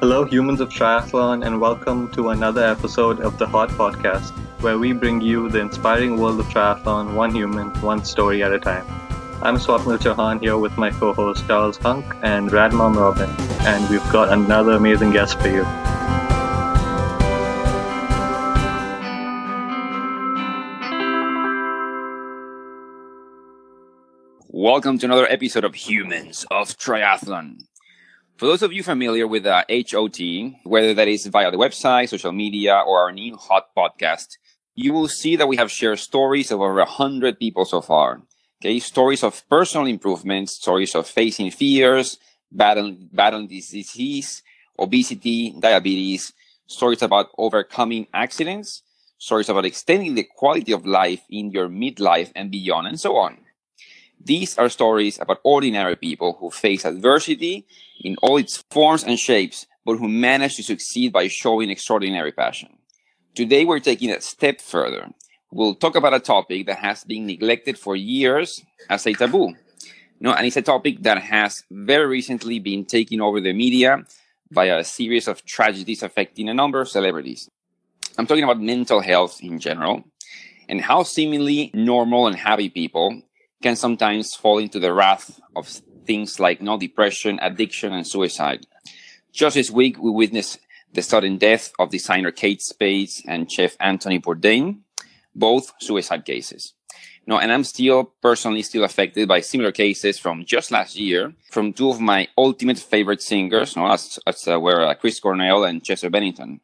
Hello, humans of triathlon, and welcome to another episode of the Hot Podcast, where we bring you the inspiring world of triathlon, one human, one story at a time. I'm Swapnil Chauhan here with my co host Charles Hunk and Radmom Robin, and we've got another amazing guest for you. Welcome to another episode of Humans of Triathlon. For those of you familiar with uh, HOT, whether that is via the website, social media, or our new hot podcast, you will see that we have shared stories of over 100 people so far. Okay, stories of personal improvements, stories of facing fears, battling, battling disease, obesity, diabetes, stories about overcoming accidents, stories about extending the quality of life in your midlife and beyond, and so on. These are stories about ordinary people who face adversity in all its forms and shapes, but who manage to succeed by showing extraordinary passion. Today, we're taking a step further. We'll talk about a topic that has been neglected for years as a taboo. No, and it's a topic that has very recently been taken over the media via a series of tragedies affecting a number of celebrities. I'm talking about mental health in general and how seemingly normal and happy people can sometimes fall into the wrath of things like no depression, addiction, and suicide. Just this week, we witnessed the sudden death of designer Kate Spade and chef Anthony Bourdain, both suicide cases. No, and I'm still personally still affected by similar cases from just last year from two of my ultimate favorite singers, no, as, as uh, were uh, Chris Cornell and Chester Bennington.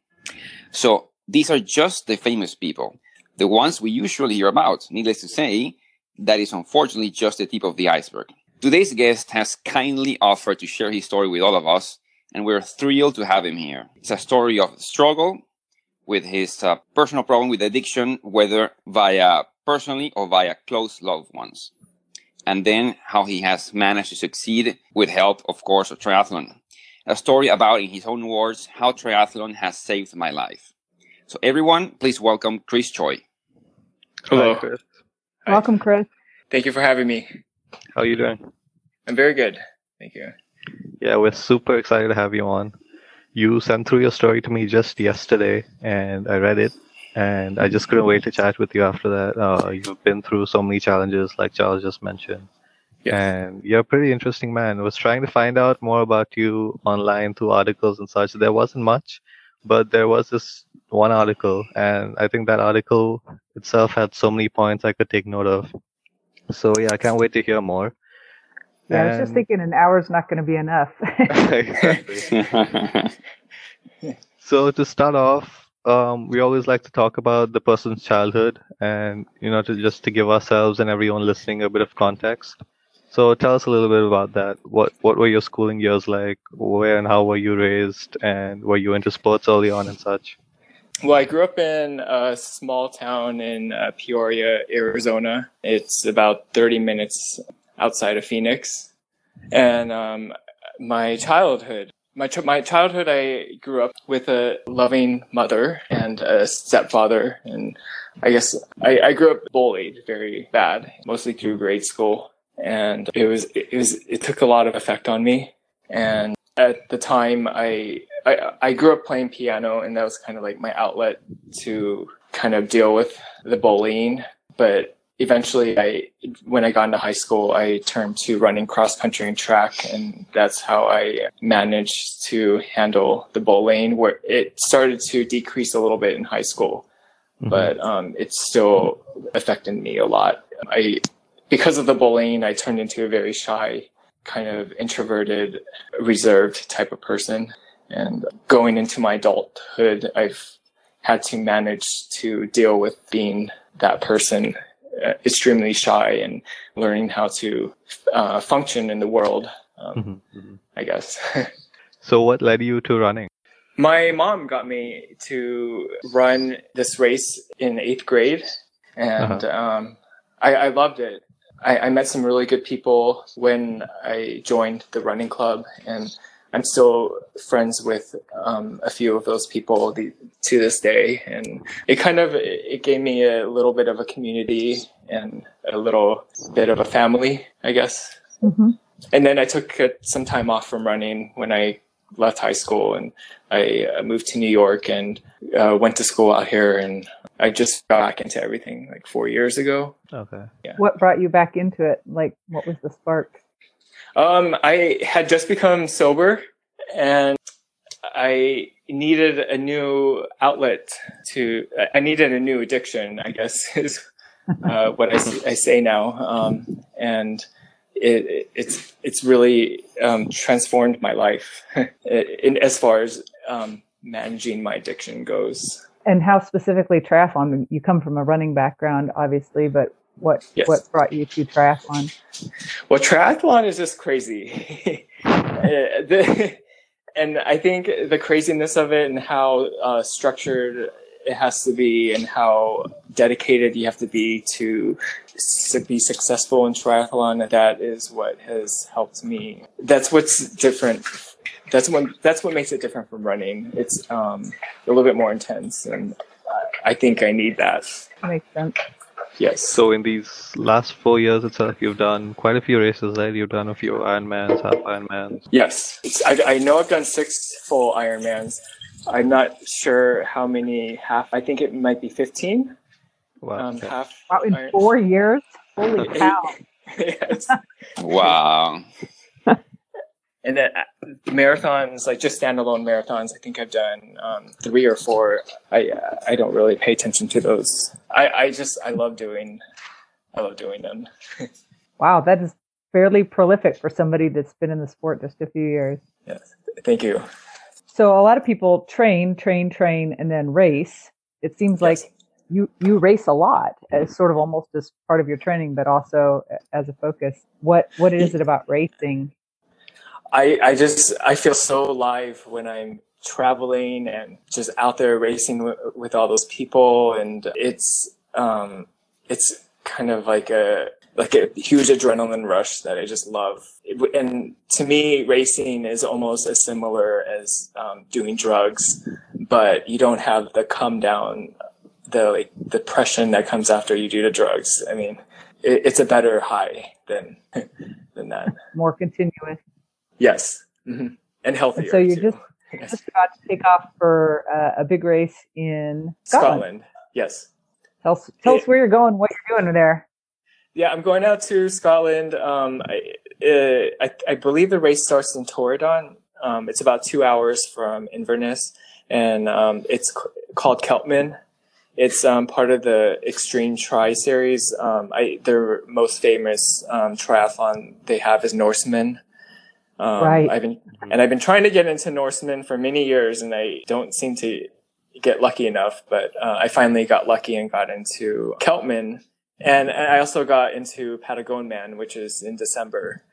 So these are just the famous people, the ones we usually hear about. Needless to say, that is unfortunately just the tip of the iceberg. Today's guest has kindly offered to share his story with all of us, and we're thrilled to have him here. It's a story of struggle with his uh, personal problem with addiction, whether via personally or via close loved ones. And then how he has managed to succeed with help, of course, of triathlon. A story about, in his own words, how triathlon has saved my life. So everyone, please welcome Chris Choi. Hello. Hi, Chris. Welcome, Chris. Thank you for having me. How are you doing? I'm very good. Thank you. Yeah, we're super excited to have you on. You sent through your story to me just yesterday, and I read it, and I just couldn't wait to chat with you after that. Uh, you've been through so many challenges, like Charles just mentioned, Yes. and you're a pretty interesting man. I was trying to find out more about you online through articles and such. There wasn't much, but there was this one article, and I think that article itself had so many points I could take note of. So yeah, I can't wait to hear more. Yeah, I was just thinking an hour's not going to be enough. exactly. So to start off, um, we always like to talk about the person's childhood, and you know, to just to give ourselves and everyone listening a bit of context. So tell us a little bit about that. What what were your schooling years like? Where and how were you raised? And were you into sports early on and such? Well, I grew up in a small town in uh, Peoria, Arizona. It's about 30 minutes outside of Phoenix. And um, my childhood, my, ch- my childhood, I grew up with a loving mother and a stepfather. And I guess I, I grew up bullied very bad, mostly through grade school. And it was, it was, it took a lot of effect on me. And at the time I, I I grew up playing piano and that was kind of like my outlet to kind of deal with the bullying. But eventually I when I got into high school I turned to running cross country and track and that's how I managed to handle the bullying where it started to decrease a little bit in high school. Mhm. but um, it's still affected me a lot. I because of the bullying I turned into a very shy kind of introverted, reserved type of person. And going into my adulthood, I've had to manage to deal with being that person, uh, extremely shy and learning how to uh, function in the world, um, Mhm, mhm. I guess. So what led you to running? My mom got me to run this race in eighth grade, and um, I, I loved it. I, I met some really good people when I joined the running club, and I'm still friends with um, a few of those people the, to this day. And it kind of it gave me a little bit of a community and a little bit of a family, I guess. hmm And then I took uh, some time off from running when I left high school and I uh, moved to New York and uh, went to school out here. And I just got back into everything like four years ago. Okay. Yeah. What brought you back into it? Like, what was the spark? Um, I had just become sober and I needed a new outlet to, I needed a new addiction, I guess is uh, what I, I, say now. Um, and it, it's, it's really um, transformed my life in, as far as um, managing my addiction goes. And how specifically triathlon? You come from a running background, obviously, but what Yes. what brought you to triathlon? Well, triathlon is just crazy. Uh, and I think the craziness of it and how uh, structured it has to be and how dedicated you have to be to, to be successful in triathlon, that is what has helped me. That's what's different. That's what, that's what makes it different from running. It's um, a little bit more intense and I- I think I need that. Makes sense. Yes. So in these last four years itself, you've done quite a few races, right? You've done a few Ironmans, half Ironmans. Yes, I, I know I've done six full Ironmans. I'm not sure how many half. I think it might be fifteen. Wow. Um, okay. half. Wow, in Iron- four years? Holy cow! yes. Wow. And then uh, marathons, like just standalone marathons, I think I've done um, three or four. I uh, I don't really pay attention to those. I, I just I love doing, I love doing them. Wow, that is fairly prolific for somebody that's been in the sport just a few years. Yes, thank you. So a lot of people train, train, train, and then race. It seems like you you race a lot as sort of almost as part of your training, but also as a focus. What what is it about racing? I, I just I feel so alive when I'm traveling and just out there racing w- with all those people, and it's um, it's kind of like a like a huge adrenaline rush that I just love. And to me, racing is almost as similar as um, doing drugs, but you don't have the come down, the like depression that comes after you do the drugs. I mean, it, it's a better high than than that. More continuous. Yes, hmm and healthier. so you're too. just- Yes. Just about to take off for uh, a big race in Scotland. Scotland. Yes. Tell us tell us where you're going, what you're doing there. Yeah, I'm going out to Scotland. Um, I, uh, I, I believe the race starts in Torridon. Um, it's about two hours from Inverness, and um, it's c- called Celtman. It's um, part of the Extreme Tri Series. Um, I, their most famous um, triathlon they have is Norseman. Um, Right. I've been and I've been trying to get into Norseman for many years, and I don't seem to get lucky enough. But uh, I finally got lucky and got into Celtman, and I also got into Patagonman, which is in December.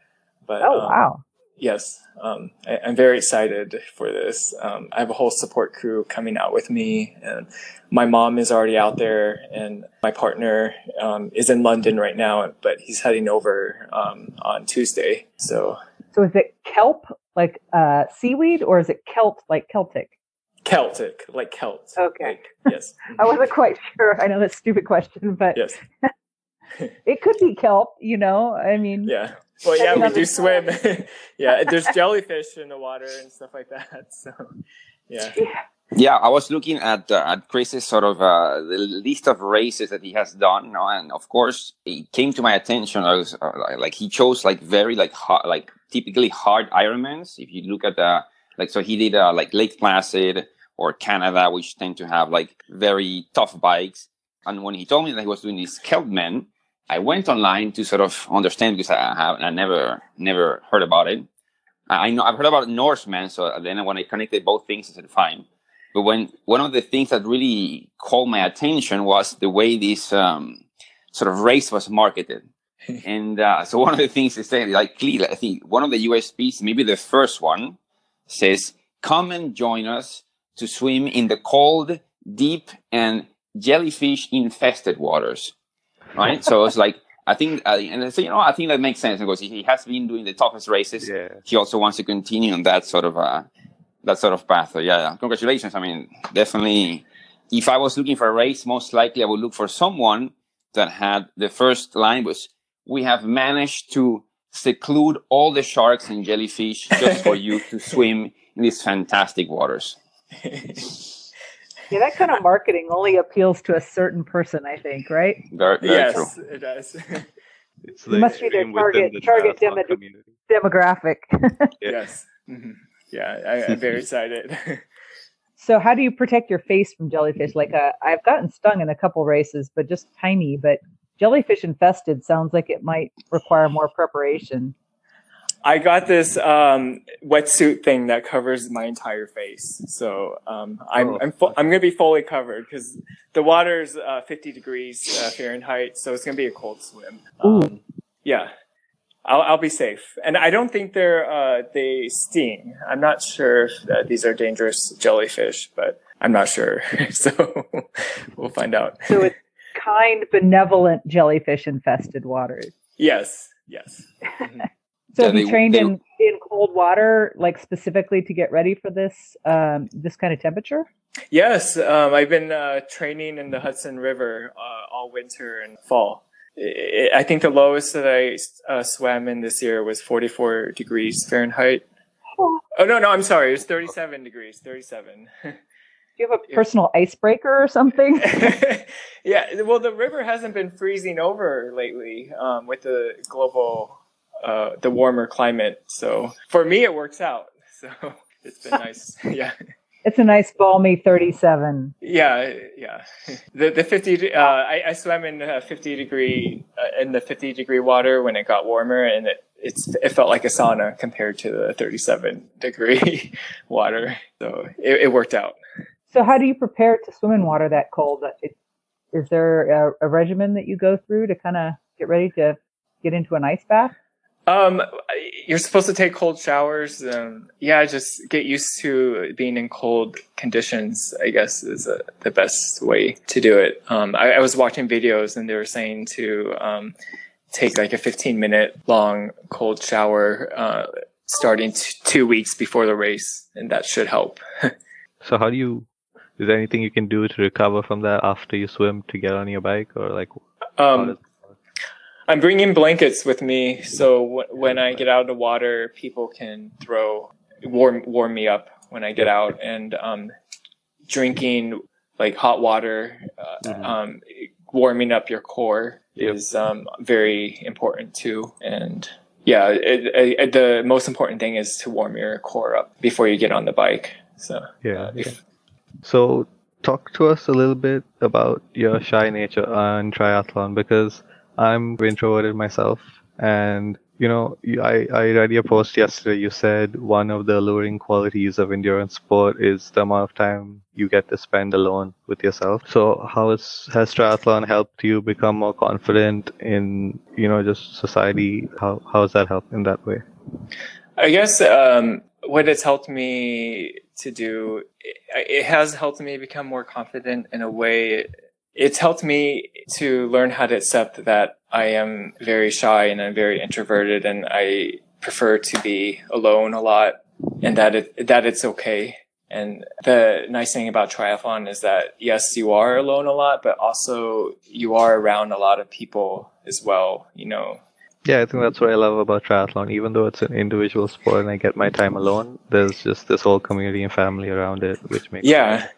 But Oh um, wow. yes, um, I, I'm very excited for this. Um, I have a whole support crew coming out with me, and my mom is already out there, and my partner um, is in London right now, but he's heading over um, on Tuesday. So So is it kelp like uh, seaweed or is it kelp like Celtic? Celtic, like Celt. Okay. Like, yes. I wasn't quite sure. I know that's a stupid question, but Yes. it could be kelp, you know? I mean, Yeah. Well, yeah, we do swim. yeah, there's jellyfish in the water and stuff like that. So, yeah. Yeah, I was looking at uh, at Chris's sort of uh, the list of races that he has done, you know, and of course it came to my attention. I was uh, like he chose like very like hard, like typically hard Ironmans. If you look at the like, so he did uh, like Lake Placid or Canada, which tend to have like very tough bikes. And when he told me that he was doing this Celtman, I went online to sort of understand because I have I never never heard about it. I know I've heard about Norseman, so then when I connected both things, I said fine. But when one of the things that really called my attention was the way this um, sort of race was marketed. and uh, so one of the things they say, like clearly, I think one of the USPs, maybe the first one, says, "Come and join us to swim in the cold, deep, and jellyfish-infested waters." Right. so it's like I think, uh, and so you know, I think that makes sense because he has been doing the toughest races Yeah. he also wants to continue on that sort of uh, that sort of path. So yeah, yeah, congratulations. I mean, definitely. If I was looking for a race, most likely I would look for someone that had the first line was, "We have managed to seclude all the sharks and jellyfish just for you to swim in these fantastic waters. Yeah, that kind of marketing only appeals to a certain person, I think, right? Very, very yes, true. it does. It's You must be their target- the target demo- Demographic. Yeah. Yes. Mhm. Yeah, I, I'm very excited. so, how do you protect your face from jellyfish? Like, uh, I've gotten stung in a couple races, but just tiny. But jellyfish infested sounds like it might require more preparation. I got this um, wetsuit thing that covers my entire face, so um, I'm Oh. I'm, fu- I'm gonna be fully covered because the water's uh, 50 degrees uh, Fahrenheit, so it's gonna be a cold swim. Ooh. Um, yeah, I'll I'll be safe, and I don't think they're uh, they sting. I'm not sure if uh, these are dangerous jellyfish, but I'm not sure, so we'll find out. So, it's kind, benevolent jellyfish infested waters. Yes, yes. So Yeah, have you they- trained they- in, in cold water, like specifically to get ready for this um, this kind of temperature? Yes, um, I've been uh, training in the Hudson River uh, all winter and fall. I I think the lowest that I uh, swam in this year was 44 degrees Fahrenheit. Oh. Oh no, no, I'm sorry. It was 37 degrees. 37. Do you have a personal icebreaker or something? yeah. Well, the river hasn't been freezing over lately um, with the global, uh, the warmer climate. So for me, it works out. So it's been nice. Yeah. It's a nice balmy 37. Yeah, yeah. The the fifty. Uh, I, I swam in uh, fifty degree uh, in the fifty degree water when it got warmer, and it it's it felt like a sauna compared to the thirty seven degree water. So it, it worked out. So how do you prepare to swim in water that cold? It, is there a, a regimen that you go through to kind of get ready to get into an ice bath? Um, you're supposed to take cold showers. Um, yeah, just get used to being in cold conditions. I guess is uh the best way to do it. Um, I, I was watching videos and they were saying to um, take like a 15 minute long cold shower uh, starting t- two weeks before the race, and that should help. So how do you? Is there anything you can do to recover from that after you swim to get on your bike, or like? Um, I'm bringing blankets with me, so w- when I get out of the water, people can throw warm warm me up when I get out, and um, drinking like hot water, uh, Mhm. um, warming up your core Yep. is um, very important too. And yeah, it, it, the most important thing is to warm your core up before you get on the bike. So Yeah, uh, if- So, talk to us a little bit about your shy nature on triathlon because I'm introverted myself, and you know, I I read your post yesterday. You said one of the alluring qualities of endurance sport is the amount of time you get to spend alone with yourself. So, how has has triathlon helped you become more confident in you know just society? How how has that helped in that way? I guess um, what it's helped me to do, it has helped me become more confident in a way. It's helped me to learn how to accept that I am very shy and I'm very introverted and I prefer to be alone a lot and that it, that it's okay. And the nice thing about triathlon is that yes, you are alone a lot, but also you are around a lot of people as well, you know, Yeah, I think that's what I love about triathlon. Even though it's an individual sport and I get my time alone, there's just this whole community and family around it, which makes Yeah. There-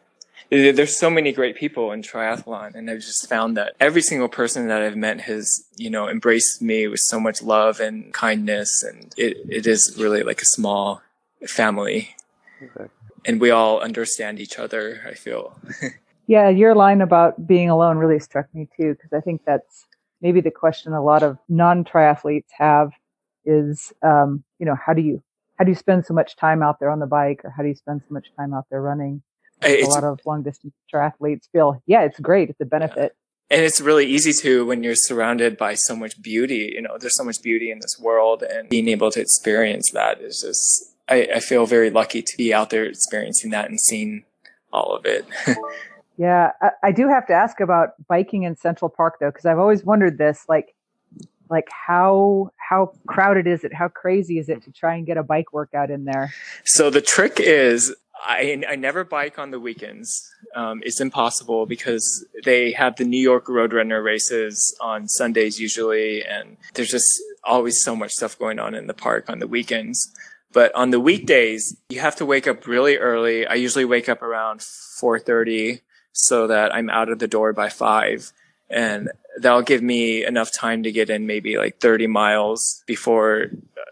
There's so many great people in triathlon, and I've just found that every single person that I've met has, you know, embraced me with so much love and kindness, and it, it is really like a small family, Exactly. and we all understand each other. I feel. Yeah, your line about being alone really struck me too, because I think that's maybe the question a lot of non-triathletes have is, um, you know, how do you how do you spend so much time out there on the bike, or how do you spend so much time out there running? A lot of long distance triathletes feel, yeah, it's great, it's a benefit. and it's really easy to when you're surrounded by so much beauty. You know, there's so much beauty in this world, and being able to experience that is just. I, I feel very lucky to be out there experiencing that and seeing all of it. Yeah, I, I do have to ask about biking in Central Park though, because I've always wondered this, like, like how how crowded is it? How crazy is it to try and get a bike workout in there? So the trick is, I, I never bike on the weekends. Um, it's impossible because they have the New York Roadrunner races on Sundays usually, and there's just always so much stuff going on in the park on the weekends. But on the weekdays, you have to wake up really early. I usually wake up around 4:30 so that I'm out of the door by 5 and that'll give me enough time to get in maybe like 30 miles before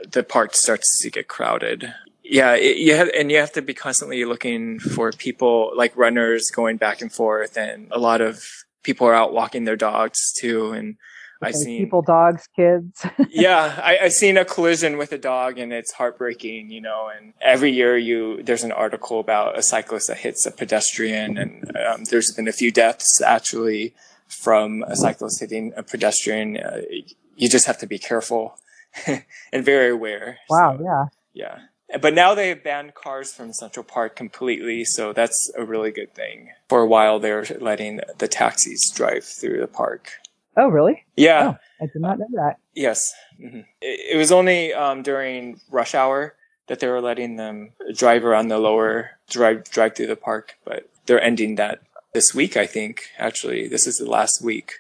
the park starts to get crowded. Yeah, it, you have, and you have to be constantly looking for people like runners going back and forth, and a lot of people are out walking their dogs too. And I've seen people, dogs, kids. yeah, I, I've seen a collision with a dog, and it's heartbreaking, you know. And every year, you there's an article about a cyclist that hits a pedestrian, and um, there's been a few deaths actually from a cyclist hitting a pedestrian. Uh, you just have to be careful and very aware. Wow. So, yeah. Yeah. But now they have banned cars from Central Park completely, so that's a really good thing. For a while, they're letting the taxis drive through the park. Oh, really? Yeah. Oh, I did not know that. Yes. Mm-hmm. It, it, was only um, during rush hour that they were letting them drive around the lower, drive, drive through the park, but they're ending that this week, I think. Actually, this is the last week.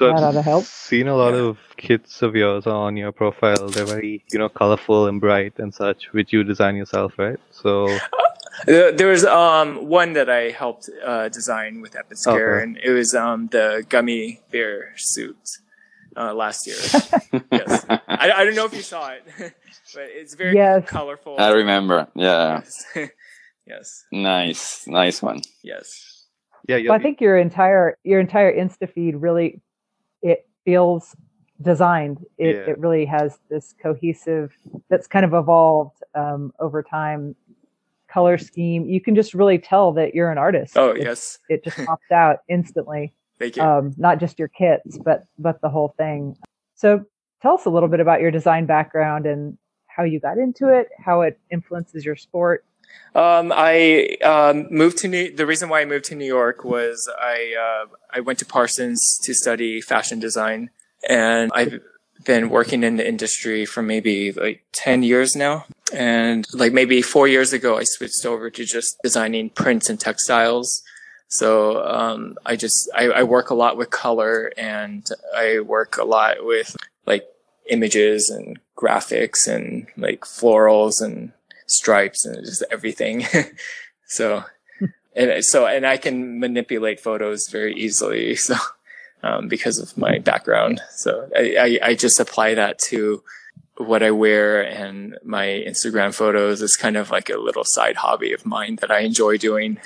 So I've help. seen a lot of kits of yours on your profile. They're very, you know, colorful and bright and such, which you design yourself, right? So there was um, one that I helped uh, design with Epic-Scare, okay. and it was um, the gummy bear suit uh, last year. yes, I, I, don't know if you saw it, but it's very yes. colorful. I remember. Yeah. Yes. yes. Nice, nice one. Yes. Yeah. Well, I think your entire your entire Insta feed really it feels designed. It, yeah. it really has this cohesive that's kind of evolved um, over time color scheme. You can just really tell that you're an artist. Oh yes, it just pops out instantly. Thank you. Um, not just your kits, but but the whole thing. So tell us a little bit about your design background and how you got into it, how it influences your sport. Um, I um, moved to New. The reason why I moved to New York was I uh, I went to Parsons to study fashion design, and I've been working in the industry for maybe like ten years now. And like maybe four years ago, I switched over to just designing prints and textiles. So um, I just I, I work a lot with color, and I work a lot with like images and graphics and like florals and stripes and just everything. so, and so, and I can manipulate photos very easily. So, um, because of my background. So I, I, I just apply that to what I wear and my Instagram photos is kind of like a little side hobby of mine that I enjoy doing.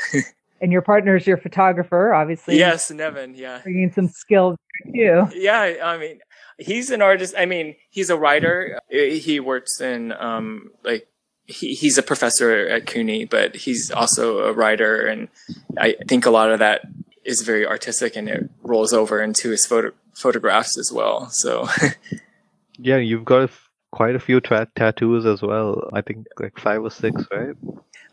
and your partner is your photographer, obviously. Yes, Nevin. Yeah, bringing some skills too. Yeah, I mean, he's an artist. I mean, he's a writer. He works in um, like he, he's a professor at CUNY, but he's also a writer, and I think a lot of that is very artistic, and it rolls over into his photo photographs as well. So, yeah, you've got quite a few tra- tattoos as well. I think like five or six, right?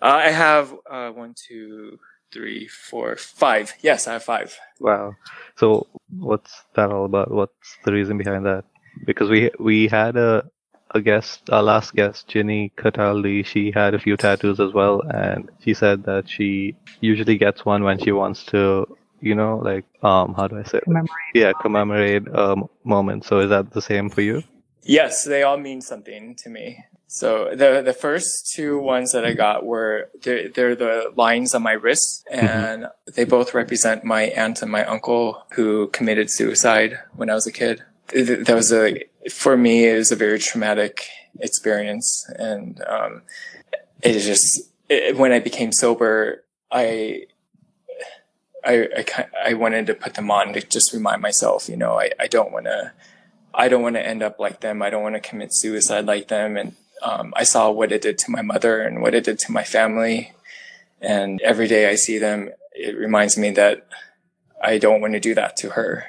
Uh, I have uh, one, two, three, four, five. Yes, I have five. Wow. So, what's that all about? What's the reason behind that? Because we we had a a guest, our last guest, Ginny Cataldi, she had a few tattoos as well, and she said that she usually gets one when she wants to, you know, like, um, how do I say? It? Commemorate. Yeah, commemorate a moment. So is that the same for you? Yes, they all mean something to me. So the the first two ones that I got were they're, they're the lines on my wrists, mm-hmm. and mm-hmm. they both represent my aunt and my uncle who committed suicide when I was a kid. That was a for me, it was a very traumatic experience. And, um, it is just, it, when I became sober, I, I, I, I, wanted to put them on to just remind myself, you know, I, I don't want to, I don't want to end up like them. I don't want to commit suicide like them. And, um, I saw what it did to my mother and what it did to my family. And every day I see them, it reminds me that I don't want to do that to her.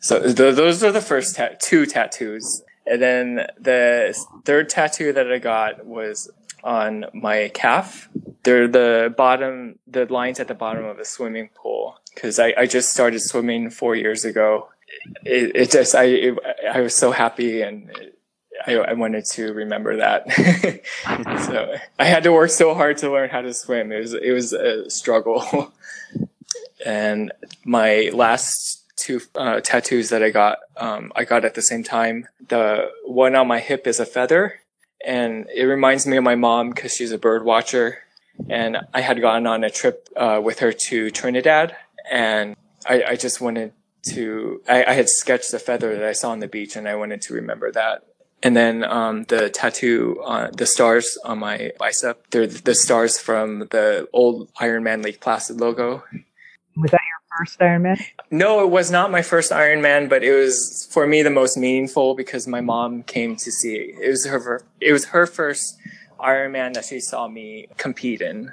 So the, those are the first ta- two tattoos. And then the third tattoo that I got was on my calf. They're the bottom, the lines at the bottom of a swimming pool. Cause I, I just started swimming four years ago. It, it just, I, it, I was so happy and I, I wanted to remember that. so I had to work so hard to learn how to swim. It was, it was a struggle. and my last two uh, tattoos that I got. Um, I got at the same time. The one on my hip is a feather, and it reminds me of my mom because she's a bird watcher. And I had gone on a trip uh, with her to Trinidad, and I, I just wanted to. I, I, had sketched a feather that I saw on the beach, and I wanted to remember that. And then um, the tattoo, uh, the stars on my bicep, they're the stars from the old Ironman Lake Placid logo. Was that your first Ironman? No, it was not my first Ironman, but it was for me the most meaningful because my mom came to see it. It was her. It was her first Ironman that she saw me compete in,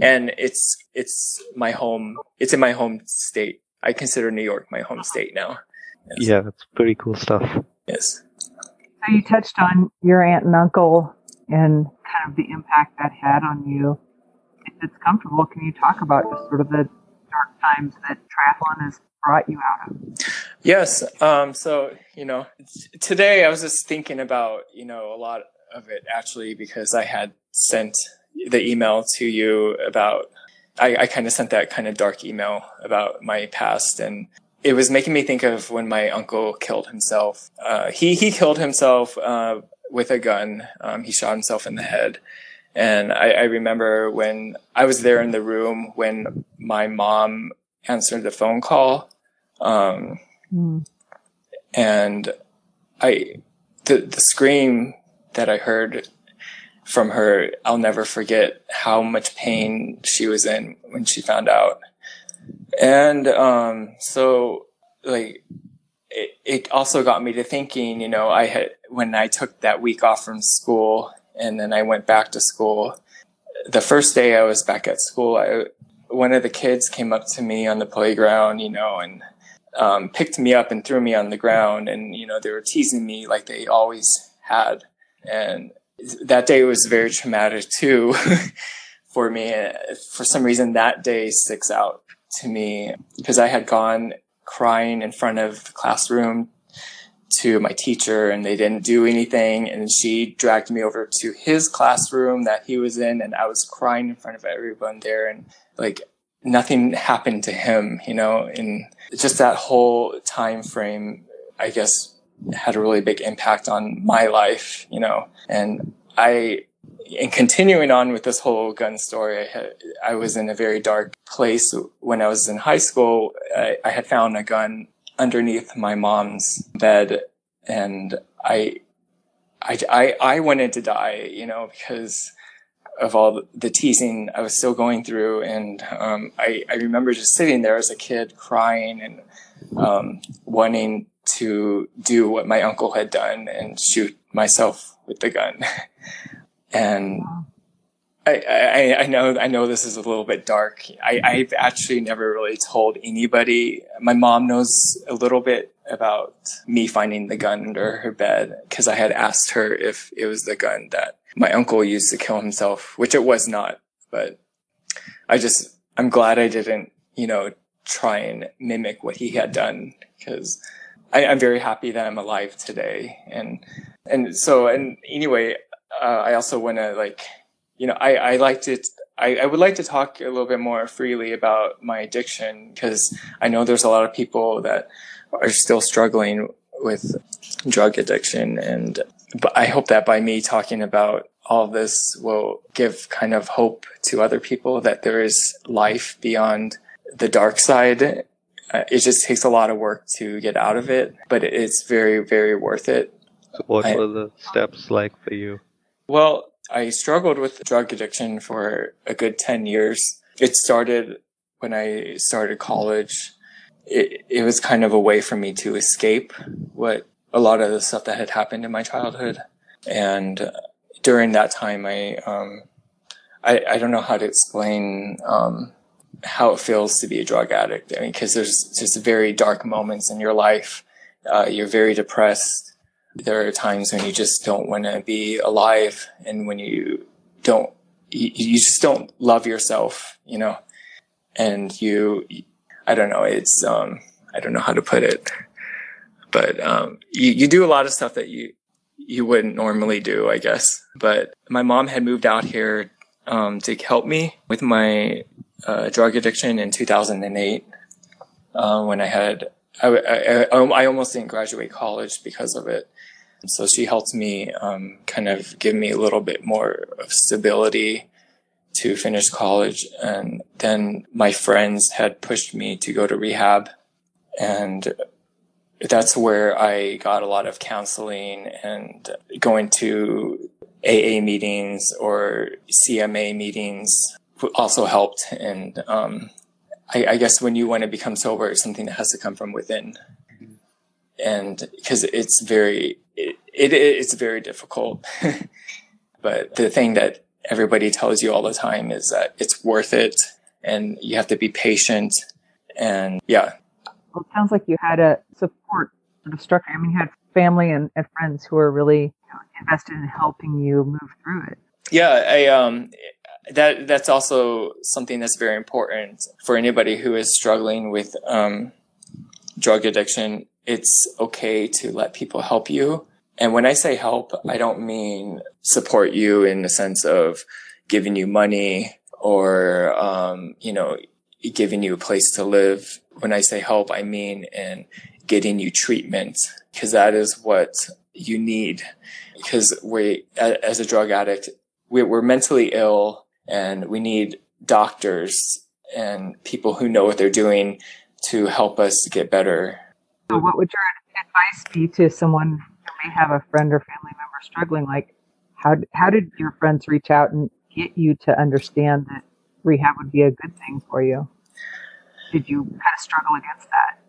and it's it's my home. It's in my home state. I consider New York my home state now. Yes. Yeah, that's pretty cool stuff. Yes. So you touched on your aunt and uncle and kind of the impact that had on you. If it's comfortable, can you talk about just sort of the dark times that triathlon has brought you out of? Yes. Um, so, you know, today I was just thinking about, you know, a lot of it actually because I had sent the email to you about, I, I kind of sent that kind of dark email about my past and it was making me think of when my uncle killed himself. Uh, he he killed himself uh, with a gun. Um, he shot himself in the head, and I, I, remember when I was there in the room when my mom answered the phone call, um, mm. and I the the scream that I heard from her. I'll never forget how much pain she was in when she found out and um, so like it, it also got me to thinking, you know, I had when I took that week off from school and then I went back to school. The first day I was back at school, I, one of the kids came up to me on the playground, you know, and um, picked me up and threw me on the ground, and you know they were teasing me like they always had, and that day was very traumatic too for me. For some reason, that day sticks out to me because I had gone crying in front of the classroom to my teacher and they didn't do anything. And she dragged me over to his classroom that he was in and I was crying in front of everyone there and like nothing happened to him, you know, and just that whole time frame, I guess had a really big impact on my life, you know, and I and continuing on with this whole gun story, I, had, I, was in a very dark place when I was in high school. I, I, had found a gun underneath my mom's bed, and I, I, I, wanted to die, you know, because of all the teasing I was still going through, and um, I, I remember just sitting there as a kid, crying and um, wanting to do what my uncle had done and shoot myself with the gun. and I, I, know I know this is a little bit dark. I, I've actually never really told anybody. My mom knows a little bit about me finding the gun under her bed because I had asked her if it was the gun that my uncle used to kill himself, which it was not. But I just I'm glad I didn't, you know, try and mimic what he had done because I'm very happy that I'm alive today. And and so and anyway, uh, I also want to like, you know, I, I like to, I, I would like to talk a little bit more freely about my addiction because I know there's a lot of people that are still struggling with drug addiction. And but I hope that by me talking about all this will give kind of hope to other people that there is life beyond the dark side. Uh, it just takes a lot of work to get out of it, but it's very, very worth it. What I, were the steps like for you? Well, I struggled with drug addiction for a good 10 years. It started when I started college. It, it was kind of a way for me to escape what a lot of the stuff that had happened in my childhood. And during that time, I, um, I, I don't know how to explain, um, how it feels to be a drug addict. I mean, cause there's just very dark moments in your life. Uh, you're very depressed there are times when you just don't want to be alive and when you don't you, you just don't love yourself you know? And you i don't know it's um i don't know how to put it but um you, you do a lot of stuff that you you wouldn't normally do i guess. But my mom had moved out here um, to help me with my uh, drug addiction in 2008 uh, when i had I, I, I almost didn't graduate college because of it So she helped me um, kind of give me a little bit more of stability to finish college. And then my friends had pushed me to go to rehab. And that's where I got a lot of counseling and going to AA meetings or CMA meetings also helped. And um, I, I, guess when you want to become sober, it's something that has to come from within. And because it's very, it, it, it's very difficult. but the thing that everybody tells you all the time is that it's worth it and you have to be patient. And yeah. Well, it sounds like you had a support sort of structure. I mean, you had family and, and friends who were really you know, invested in helping you move through it. Yeah, I um that that's also something that's very important for anybody who is struggling with um, drug addiction. It's okay to let people help you. And when I say help, I don't mean support you in the sense of giving you money or, um, you know, giving you a place to live. When I say help, I mean in getting you treatment because that is what you need. Because we, as a drug addict, we're mentally ill and we need doctors and people who know what they're doing to help us get better. So, what would your advice be to someone who may have a friend or family member struggling? Like, how how did your friends reach out and get you to understand that rehab would be a good thing for you? Did you kind of struggle against that?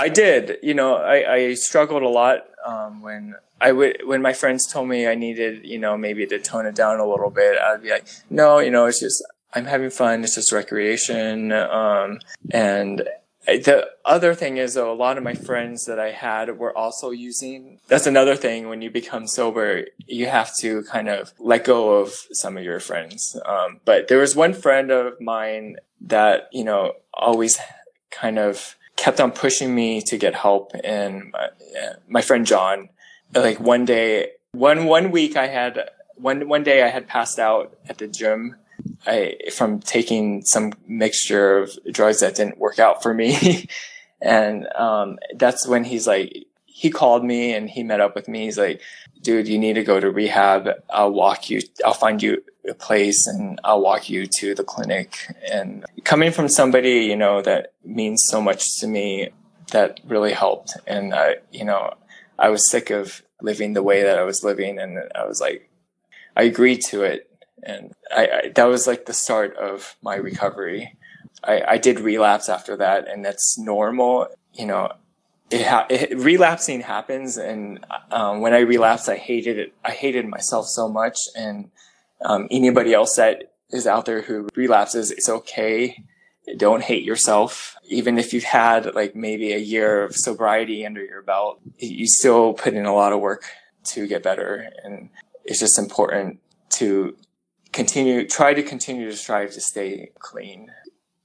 I did. You know, I, I struggled a lot um, when I would when my friends told me I needed, you know, maybe to tone it down a little bit. I'd be like, no, you know, it's just I'm having fun. It's just recreation. Um, and the other thing is, though, a lot of my friends that I had were also using. That's another thing. When you become sober, you have to kind of let go of some of your friends. Um, but there was one friend of mine that you know always kind of kept on pushing me to get help, and my, my friend John like one day, one, one week I had, one, one day I had passed out at the gym. I, from taking some mixture of drugs that didn't work out for me. and, um, that's when he's like, he called me and he met up with me. He's like, dude, you need to go to rehab. I'll walk you, I'll find you a place and I'll walk you to the clinic. And coming from somebody, you know, that means so much to me, that really helped. And, I, you know, I was sick of living the way that I was living, and I was like, I agreed to it, and I, I that was like the start of my recovery. I, I did relapse after that, and that's normal. You know, it, ha- it relapsing happens, and um, when I relapsed, I hated it. I hated myself so much, and um, anybody else that is out there who relapses, it's okay don't hate yourself. Even if you've had like maybe a year of sobriety under your belt, you still put in a lot of work to get better. And it's just important to continue, try to continue to strive to stay clean.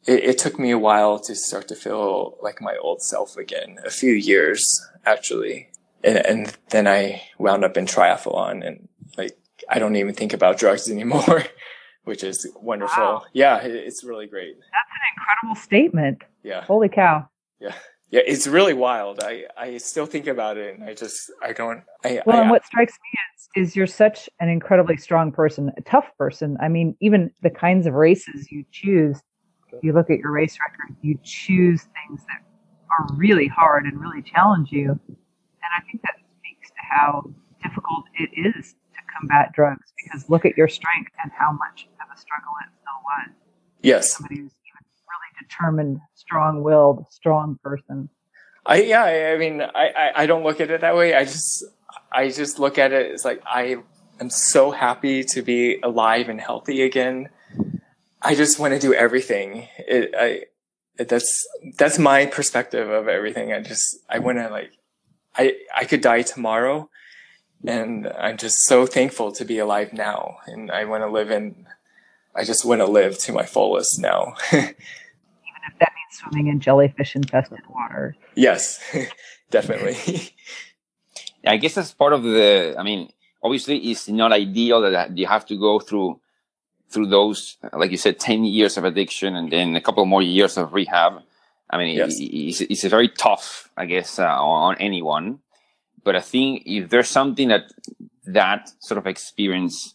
It, it took me a while to start to feel like my old self again, a few years actually. And, and then I wound up in triathlon and like, I don't even think about drugs anymore which is wonderful. Wow. Yeah, it's really great. That's an incredible statement. Yeah. Holy cow. Yeah. Yeah, it's really wild. I, I still think about it and I just I don't I Well I, and what strikes me is is you're such an incredibly strong person, a tough person. I mean, even the kinds of races you choose, you look at your race record, you choose things that are really hard and really challenge you. And I think that speaks to how difficult it is combat drugs because look at your strength and how much of a struggle it still was. Yes. Somebody who's even really determined, strong willed, strong person. I yeah, I, mean I, I, I don't look at it that way. I just I just look at it as like I am so happy to be alive and healthy again. I just want to do everything. It, I it, that's that's my perspective of everything. I just I want to like I I could die tomorrow and I'm just so thankful to be alive now. And I want to live in, I just want to live to my fullest now. Even if that means swimming in jellyfish infested water. Yes, definitely. I guess that's part of the, I mean, obviously it's not ideal that you have to go through, through those, like you said, 10 years of addiction and then a couple more years of rehab. I mean, yes. it's, it's, a very tough, I guess, uh, on anyone but I think if there's something that that sort of experience,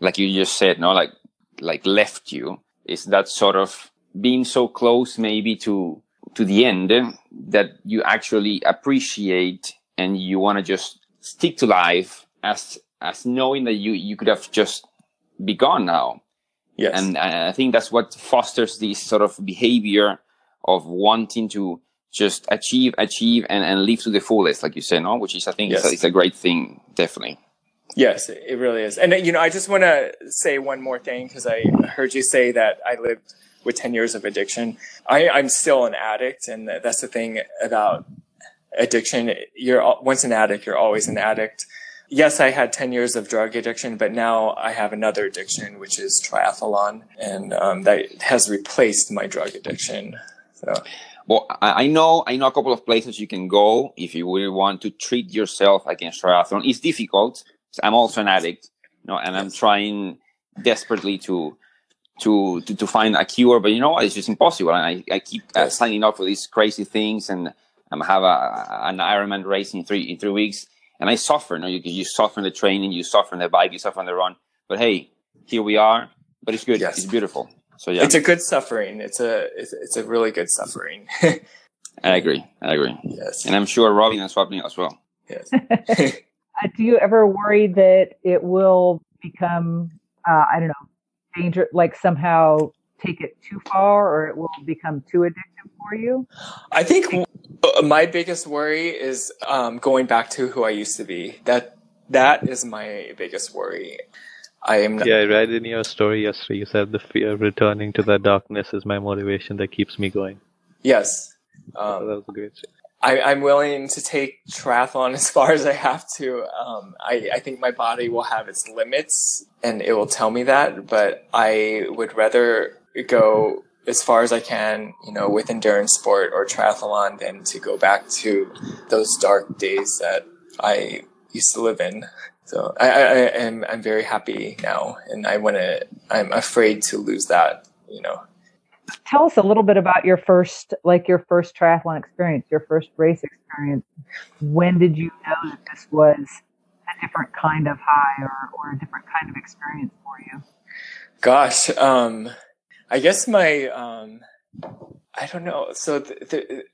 like you just said, no, like like left you, is that sort of being so close maybe to to the end that you actually appreciate and you want to just stick to life as as knowing that you you could have just be gone now. Yes. And I think that's what fosters this sort of behavior of wanting to just achieve, achieve, and, and live to the fullest, like you said, no? Which is, I think, yes. it's, a, it's a great thing, definitely. Yes, it really is. And, you know, I just want to say one more thing because I heard you say that I lived with 10 years of addiction. I, I'm still an addict. And that's the thing about addiction. You're once an addict, you're always an addict. Yes, I had 10 years of drug addiction, but now I have another addiction, which is triathlon. And um, that has replaced my drug addiction. So. Well, I know I know a couple of places you can go if you really want to treat yourself against triathlon. It's difficult. I'm also an addict, you know, and I'm trying desperately to to to, to find a cure, but you know what? It's just impossible. And I, I keep uh, signing up for these crazy things, and I'm have a an Ironman race in three in three weeks, and I suffer. You know, you you suffer in the training, you suffer in the bike, you suffer in the run. But hey, here we are. But it's good. Yes. It's beautiful. So yeah, it's a good suffering. It's a it's, it's a really good suffering. I agree. I agree. Yes, and I'm sure Robin and Swapnil as well. Yes. Uh, do you ever worry that it will become uh, I don't know danger like somehow take it too far or it will become too addictive for you? I think uh, my biggest worry is um, going back to who I used to be. That that is my biggest worry. I am. Not- yeah, I read in your story yesterday. You said the fear of returning to that darkness is my motivation that keeps me going. Yes, um, so that was a great. I, am willing to take triathlon as far as I have to. Um, I, I think my body will have its limits, and it will tell me that. But I would rather go as far as I can, you know, with endurance sport or triathlon than to go back to those dark days that I used to live in. So I, I, I am I'm very happy now, and I want to. I'm afraid to lose that. You know. Tell us a little bit about your first, like your first triathlon experience, your first race experience. When did you know that this was a different kind of high or, or a different kind of experience for you? Gosh, um, I guess my, um, I don't know. So the, the,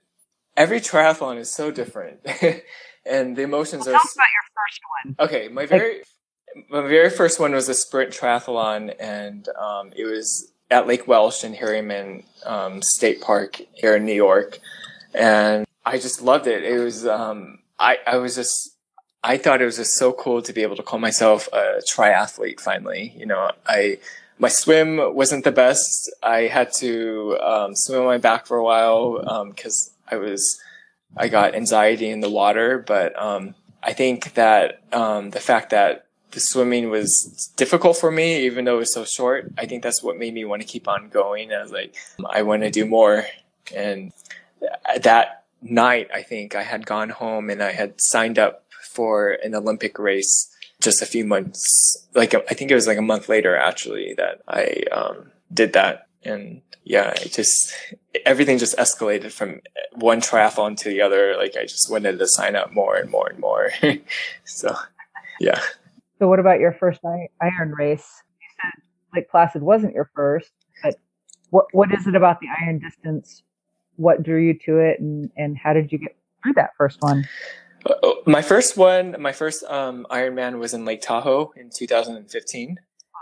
every triathlon is so different. and the emotions well, are. Tell us about your first one. Okay, my very my very first one was a sprint triathlon, and um, it was at Lake Welch in Harriman um, State Park here in New York, and I just loved it. It was um, I I was just I thought it was just so cool to be able to call myself a triathlete. Finally, you know, I my swim wasn't the best. I had to um, swim on my back for a while because um, I was I got anxiety in the water, but um, I think that um, the fact that the swimming was difficult for me, even though it was so short, I think that's what made me want to keep on going. I was like, I want to do more. And that night, I think I had gone home and I had signed up for an Olympic race just a few months, like I think it was like a month later actually that I um, did that and yeah, it just everything just escalated from one triathlon to the other. Like I just wanted to sign up more and more and more. so, yeah. So, what about your first iron race? You said Lake Placid wasn't your first, but what what is it about the iron distance? What drew you to it, and and how did you get through that first one? Uh, my first one, my first um, Ironman was in Lake Tahoe in 2015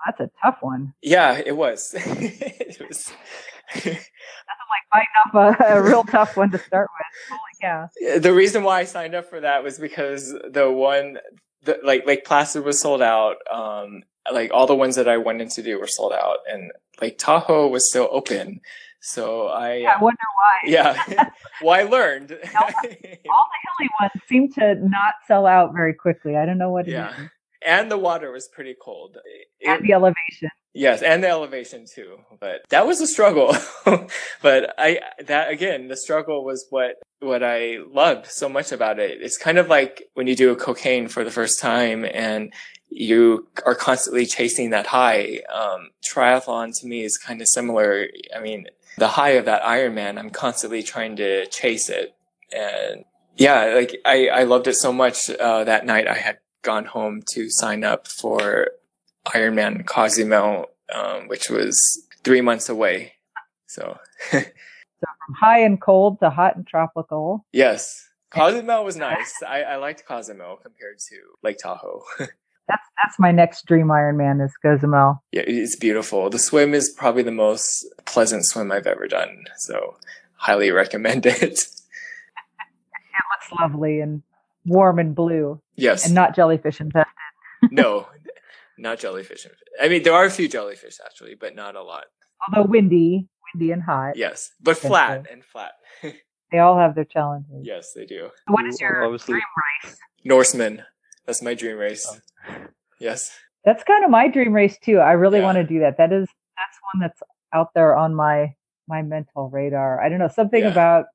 that's a tough one. Yeah, it was. it was. That's like biting off a, a, real tough one to start with. Holy cow! The reason why I signed up for that was because the one, the, like Lake Placid was sold out. Um, like all the ones that I went in to do were sold out, and Lake Tahoe was still open. So I, yeah, I wonder why. Yeah, well, I learned. all, the, all the hilly ones seem to not sell out very quickly. I don't know what. Yeah, and the water was pretty cold. It, and the elevation. Yes, and the elevation too. But that was a struggle. but I that again, the struggle was what what I loved so much about it. It's kind of like when you do a cocaine for the first time and you are constantly chasing that high. Um, triathlon to me is kind of similar. I mean, the high of that Ironman, I'm constantly trying to chase it. And Yeah, like I, I loved it so much. Uh, that night I had gone home to sign up for Ironman Cozumel, um, which was three months away. So, So from high and cold to hot and tropical. yes, Cozumel was nice. I, I liked Cozumel compared to Lake Tahoe. That's that's my next dream Ironman is Cozumel. yeah, it's beautiful. The swim is probably the most pleasant swim I've ever done. So, highly recommend it. It looks lovely and warm and blue Yes. and not jellyfish infested. no, not jellyfish. I mean, there are a few jellyfish actually, but not a lot. Although windy, windy and hot. Yes, but Okay. flat and flat. They all have their challenges. yes, they do. So what is your obviously- dream race? Norseman. That's my dream race. Oh. Yes. That's kind of my dream race too. I really Yeah. want to do that. That is that's one that's out there on my my mental radar. I don't know something Yeah. about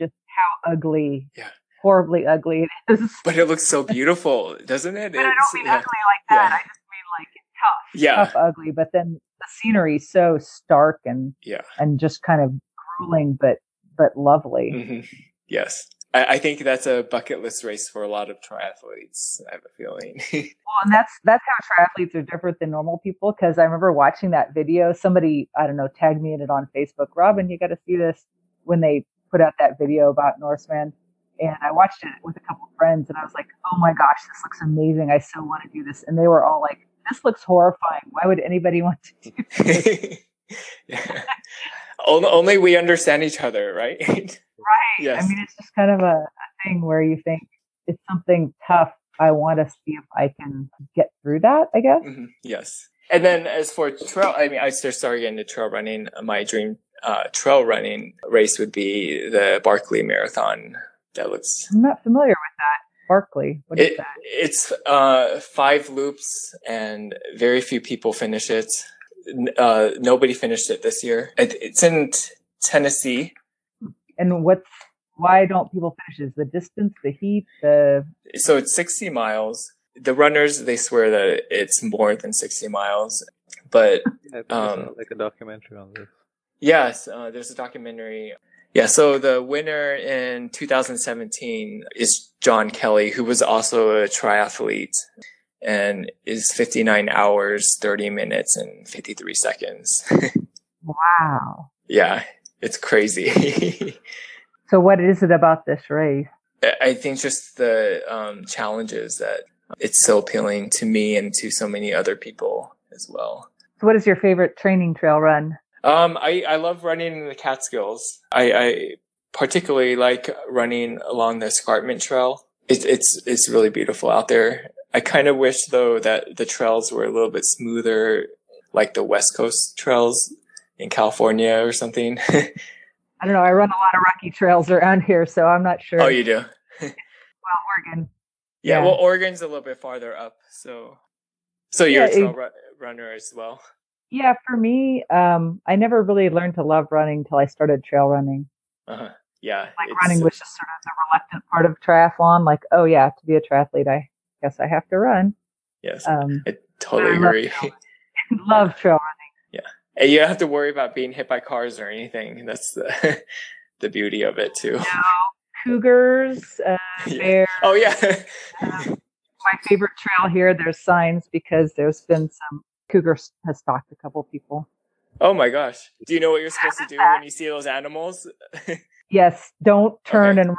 just how ugly, Yeah. Horribly ugly it is. But it looks so beautiful, doesn't it? But I It's- don't mean yeah. ugly like that. Yeah. I just mean like tough, Yeah. tough ugly. But then the scenery so stark and Yeah. and just kind of grueling, but but lovely. hmm Yes. I, I think that's a bucket list race for a lot of triathletes. I have a feeling. Well, and that's that's how triathletes are different than normal people. Because I remember watching that video. Somebody I don't know tagged me in it on Facebook. Robin, you got to see this when they put out that video about Norseman. And I watched it with a couple of friends, and I was like, "Oh my gosh, this looks amazing! I so want to do this." And they were all like, "This looks horrifying. Why would anybody want to do this?" yeah. Only we understand each other, right? right? Yes. I mean, it's just kind of a, a thing where you think it's something tough. I want to see if I can get through that. I guess. Mhm, Yes. And then as for trail, I mean, I just started getting into trail running. My dream uh, trail running race would be the Barkley Marathon. That looks. I'm not familiar with that. Barkley. What is It, that? it's uh, five loops, and very few people finish it. Uh, nobody finished it this year. It, it's in t- Tennessee. And what's why don't people finish? Is the distance, the heat, the So it's 60 miles. The runners, they swear that it's more than 60 miles. But I think I saw, Um, like a documentary on this. yes, uh, there's a documentary. Yeah, so the winner in 2017 is John Kelly, who was also a triathlete and is 59 hours, 30 minutes, and 53 seconds. wow. yeah, it's crazy. So what is it about this race? I- think just the um, challenges that it's so appealing to me and to so many other people as well. So what is your favorite training trail run? Um, I, I love running in the Catskills. I, I particularly like running along the Escarpment Trail. It, it's it's really beautiful out there. I kind of wish though that the trails were a little bit smoother, like the West Coast trails in California or something. I don't know. I run a lot of rocky trails around here, so I'm not sure. oh, you do? well, Oregon. Yeah, Yeah. Well, Oregon's a little bit farther up, so so you're Yeah, a trail it- runner as well. Yeah, for me, um, I never really learned to love running until I started trail running. Uh-huh. Yeah, Like running was just sort of the reluctant part of triathlon. Like, oh yeah, to be a triathlete, I guess I have to run. yes, Um, I totally I love agree. trail love trail running. Yeah, and you don't have to worry about being hit by cars or anything. That's the the beauty of it too. No, cougars, uh, Yeah. bears. Oh yeah. my favorite trail here. There's signs because there's been some cougars has stalked a couple people. Oh my gosh. Do you know what you're supposed to do when you see those animals? Yes, don't turn Okay. and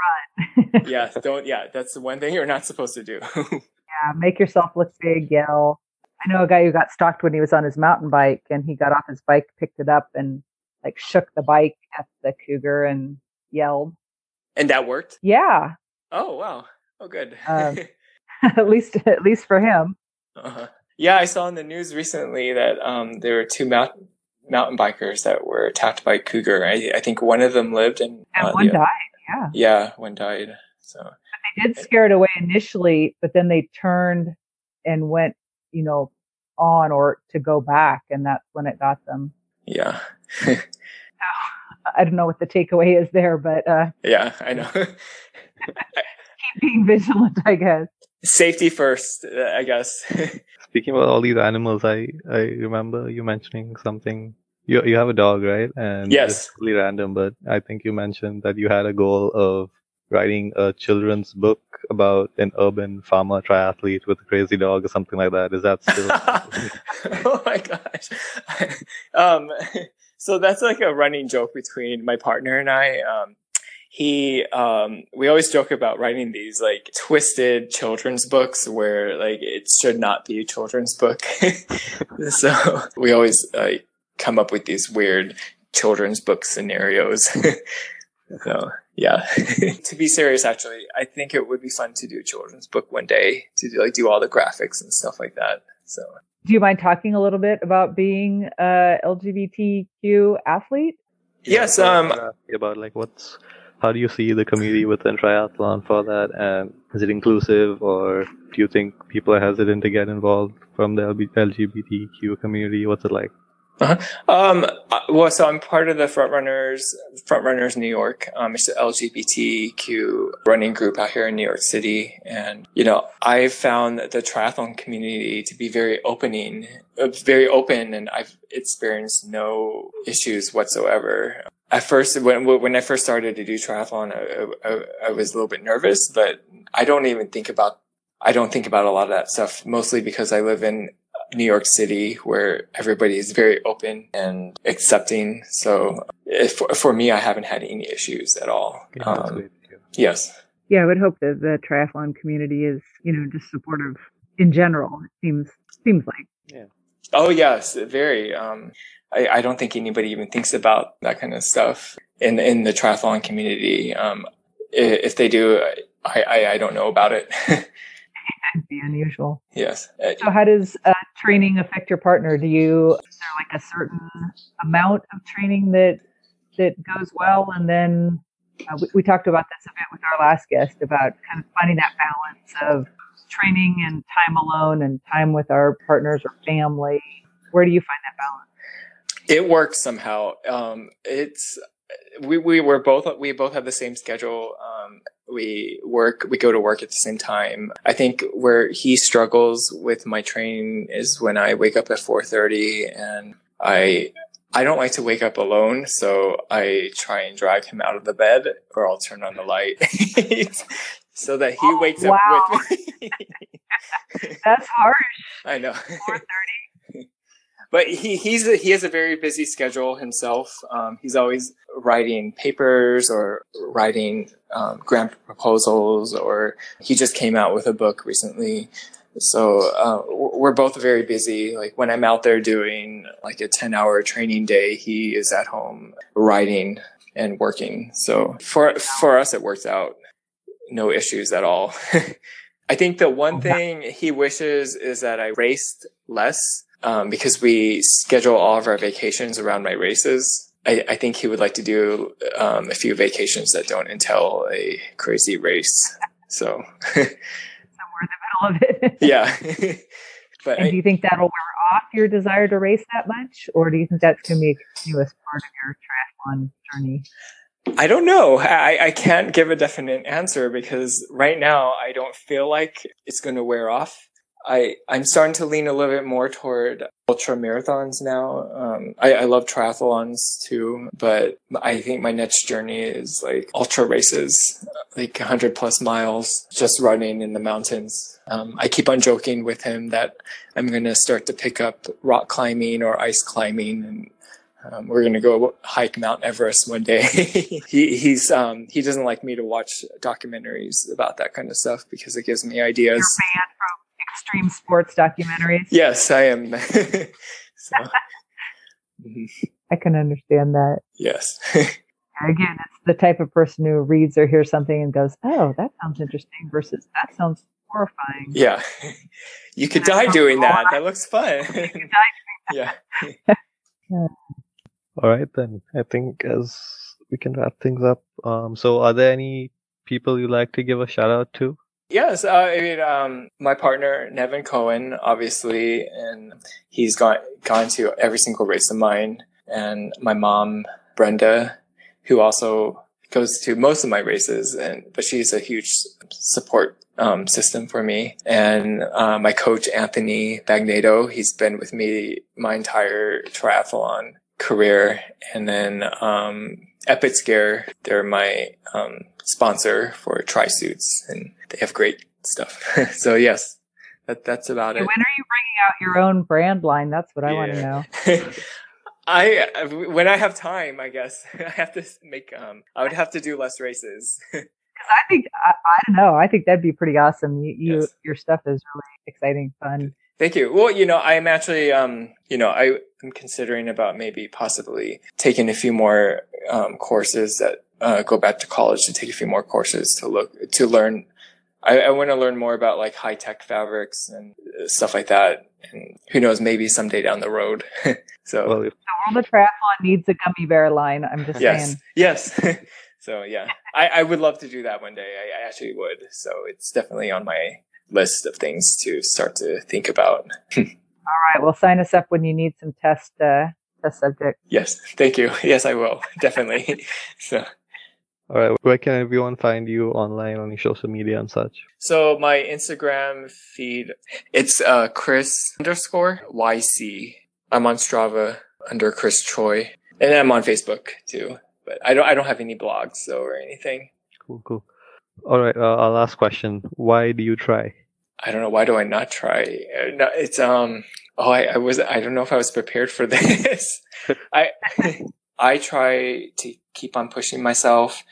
run. yeah, don't yeah, that's the one thing you're not supposed to do. Yeah, make yourself look big, yell. I know a guy who got stalked when he was on his mountain bike and he got off his bike, picked it up and like shook the bike at the cougar and yelled. and that worked? Yeah, Oh wow. Oh good. Um, at least at least for him. uh-huh. Yeah, I saw in the news recently that um there were two mount- mountain bikers that were attacked by cougar. I, I think one of them lived and And uh, one died, yeah. Yeah, one died. So They did scare it away initially, but then they turned and went, you know, on or to go back and that's when it got them. yeah. I don't know what the takeaway is there, but uh yeah, I know. keep being vigilant, I guess. Safety first, uh, I guess. Speaking about all these animals, I I remember you mentioning something. You you have a dog, right? And Yes. It's really random, but I think you mentioned that you had a goal of writing a children's book about an urban farmer triathlete with a crazy dog or something like that. Is that still? oh my gosh. um, so that's like a running joke between my partner and I. Um, he um we always joke about writing these like twisted children's books where like it should not be a children's book. So we always uh, come up with these weird children's book scenarios. So yeah. To be serious actually i think it would be fun to do a children's book one day to do, like do all the graphics and stuff like that. So. Do you mind talking a little bit about being a lgbtq athlete? Yes um about like what's how do you see the community within triathlon for that? And is it inclusive, or do you think people are hesitant to get involved from the LGBTQ community? What's it like? Uh-huh. Um, well, so I'm part of the Front Runners, Front Runners New York. Um, it's an LGBTQ running group out here in New York City. And, you know, I've found the triathlon community to be very opening, uh, very open, and I've experienced no issues whatsoever at first when when I first started to do triathlon, I, I, I, was a little bit nervous, but I don't even think about I don't think about a lot of that stuff. Mostly because I live in New York City, where everybody is very open and accepting. So if, for me, I haven't had any issues at all. Yeah, um, yes. Yeah, I would hope that the triathlon community is, you know, just supportive in general. It seems seems like. Yeah. Oh yes, very. Um, I, I, don't think anybody even thinks about that kind of stuff in in the triathlon community. Um, if they do, I, I, I don't know about it. That'd be unusual. Yes. So, how does uh, training affect your partner? Do you is there like a certain amount of training that that goes well, and then uh, we, we, talked about this a bit with our last guest about kind of finding that balance of training and time alone and time with our partners or family. Where do you find that balance? It works somehow. Um, it's we we were both we both have the same schedule. Um, we work we go to work at the same time. I think where he struggles with my training is when I wake up at four thirty and I I don't like to wake up alone, so I try and drag him out of the bed or I'll turn on the light so that he oh, wakes wow. up with me. That's harsh. I know. Four thirty but he he's a, he has a very busy schedule himself. Um, he's always writing papers or writing um, grant proposals, or he just came out with a book recently. So uh, we're both very busy. Like when I'm out there doing like a 10 hour training day, he is at home writing and working. So for for us, it works out. No issues at all. I think the one thing he wishes is that I raced less um, because we schedule all of our vacations around my races. I, I think he would like to do um, a few vacations that don't entail a crazy race. So somewhere in the middle of it. yeah. but and I, do you think that'll wear off your desire to race that much, or do you think that's going to be a continuous part of your triathlon journey? I don't know. I, I can't give a definite answer because right now I don't feel like it's going to wear off. I I'm starting to lean a little bit more toward ultra marathons now. Um, I, I love triathlons too, but I think my next journey is like ultra races, like 100 plus miles, just running in the mountains. Um, I keep on joking with him that I'm going to start to pick up rock climbing or ice climbing and um, we're gonna go hike Mount Everest one day. he he's um, he doesn't like me to watch documentaries about that kind of stuff because it gives me ideas. You're banned from extreme sports documentaries. Yes, I am. so, I can understand that. Yes. Again, it's the type of person who reads or hears something and goes, "Oh, that sounds interesting," versus "That sounds horrifying." Yeah, you could die doing that. That looks fun. yeah. All right, then. I think as we can wrap things up. Um, so, are there any people you like to give a shout out to? Yes, uh, I mean, um, my partner Nevin Cohen, obviously, and he's gone gone to every single race of mine, and my mom Brenda, who also goes to most of my races, and but she's a huge support um, system for me. And uh, my coach Anthony Bagnato, he's been with me my entire triathlon career, and then um, Epic Scare. They're my um, sponsor for tri suits, and they have great stuff. so yes, that that's about Hey, it. when are you bringing out your own brand line? That's what I want to know. I when I have time, I guess I have to make. Um, I would have to do less races. Because I think I, I don't know. I think that'd be pretty awesome. You, you Yes. your stuff is really exciting, fun. Thank you. Well, you know, I'm actually, um, you know, I am considering about maybe possibly taking a few more um, courses that uh, go back to college to take a few more courses to look to learn. I, I want to learn more about like high tech fabrics and uh, stuff like that. And who knows, maybe someday down the road. so Well, if, The world of triathlon needs a gummy bear line. I'm just yes, saying. yes. so yeah, I, I would love to do that one day. I, I actually would. So it's definitely on my list of things to start to think about. All right, well, sign us up when you need some test uh, test subjects. Yes, thank you. Yes, I will definitely. so. all right, where can everyone find you online on your social media and such? So my Instagram feed, it's uh Chris underscore YC. I'm on Strava under Chris Troy. And I'm on Facebook too. But I don't I don't have any blogs so or anything. Cool, cool. All right, uh, our last question: Why do you try? I don't know why do I not try? Uh, No, it's um oh I, I was I don't know if I was prepared for this. I I try to keep on pushing myself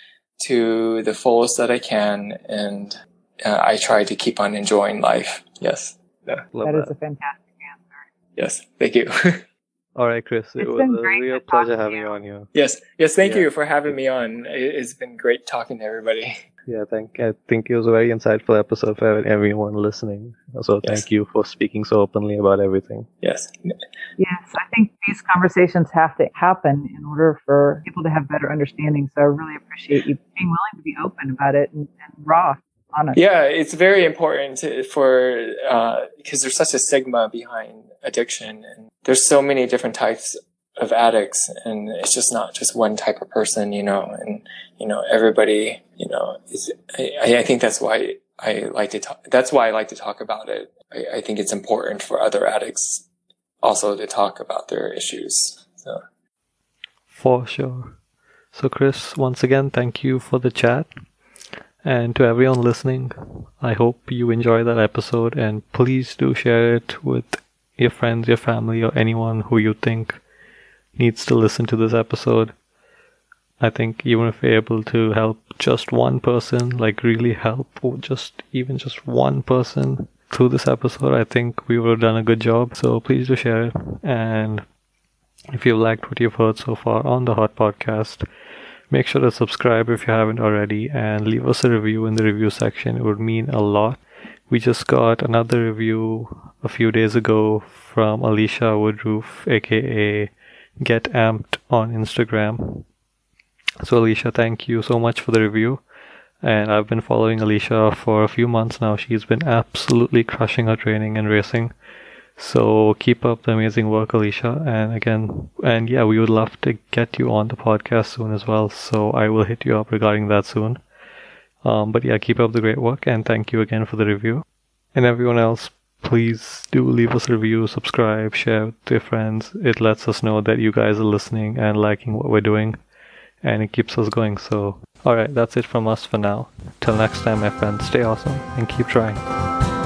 to the fullest that I can and uh, I try to keep on enjoying life. Yes. Love That is a fantastic. Answer. Yes. Thank you. All right, Chris. It was been a great real pleasure having you. you on here. Yes, yes. Thank Yeah. you for having me on. It's been great talking to everybody. Yeah, thank. I think it was a very insightful episode for everyone listening. So Yes. thank you for speaking so openly about everything. Yes, Yes, I think these conversations have to happen in order for people to have better understanding. So I really appreciate you being willing to be open about it and, and raw, honest. yeah. It's very important for uh, because there's such a stigma behind addiction, and there's so many different types of addicts, and it's just not just one type of person, you know. And you know, everybody, you know, is, I, I think that's why I like to talk. That's why I like to talk about it. I, I think it's important for other addicts also to talk about their issues. So. For sure. So, Chris, once again, thank you for the chat. And to everyone listening, I hope you enjoy that episode and please do share it with your friends, your family, or anyone who you think needs to listen to this episode. I think even if we're able to help just one person, like really help, just even just one person through this episode, I think we would have done a good job. So please do share it. And if you've liked what you've heard so far on the Hot Podcast, make sure to subscribe if you haven't already and leave us a review in the review section. It would mean a lot. We just got another review a few days ago from Alicia Woodroof, aka Get Amped on Instagram. So, Alicia, thank you so much for the review. And I've been following Alicia for a few months now. She's been absolutely crushing her training and racing. So keep up the amazing work, Alicia. And again, and yeah, we would love to get you on the podcast soon as well. So I will hit you up regarding that soon. Um, but yeah, keep up the great work and thank you again for the review. And everyone else, please do leave us a review, subscribe, share with your friends. It lets us know that you guys are listening and liking what we're doing. And it keeps us going. So, alright, that's it from us for now. Till next time, my friends, stay awesome and keep trying.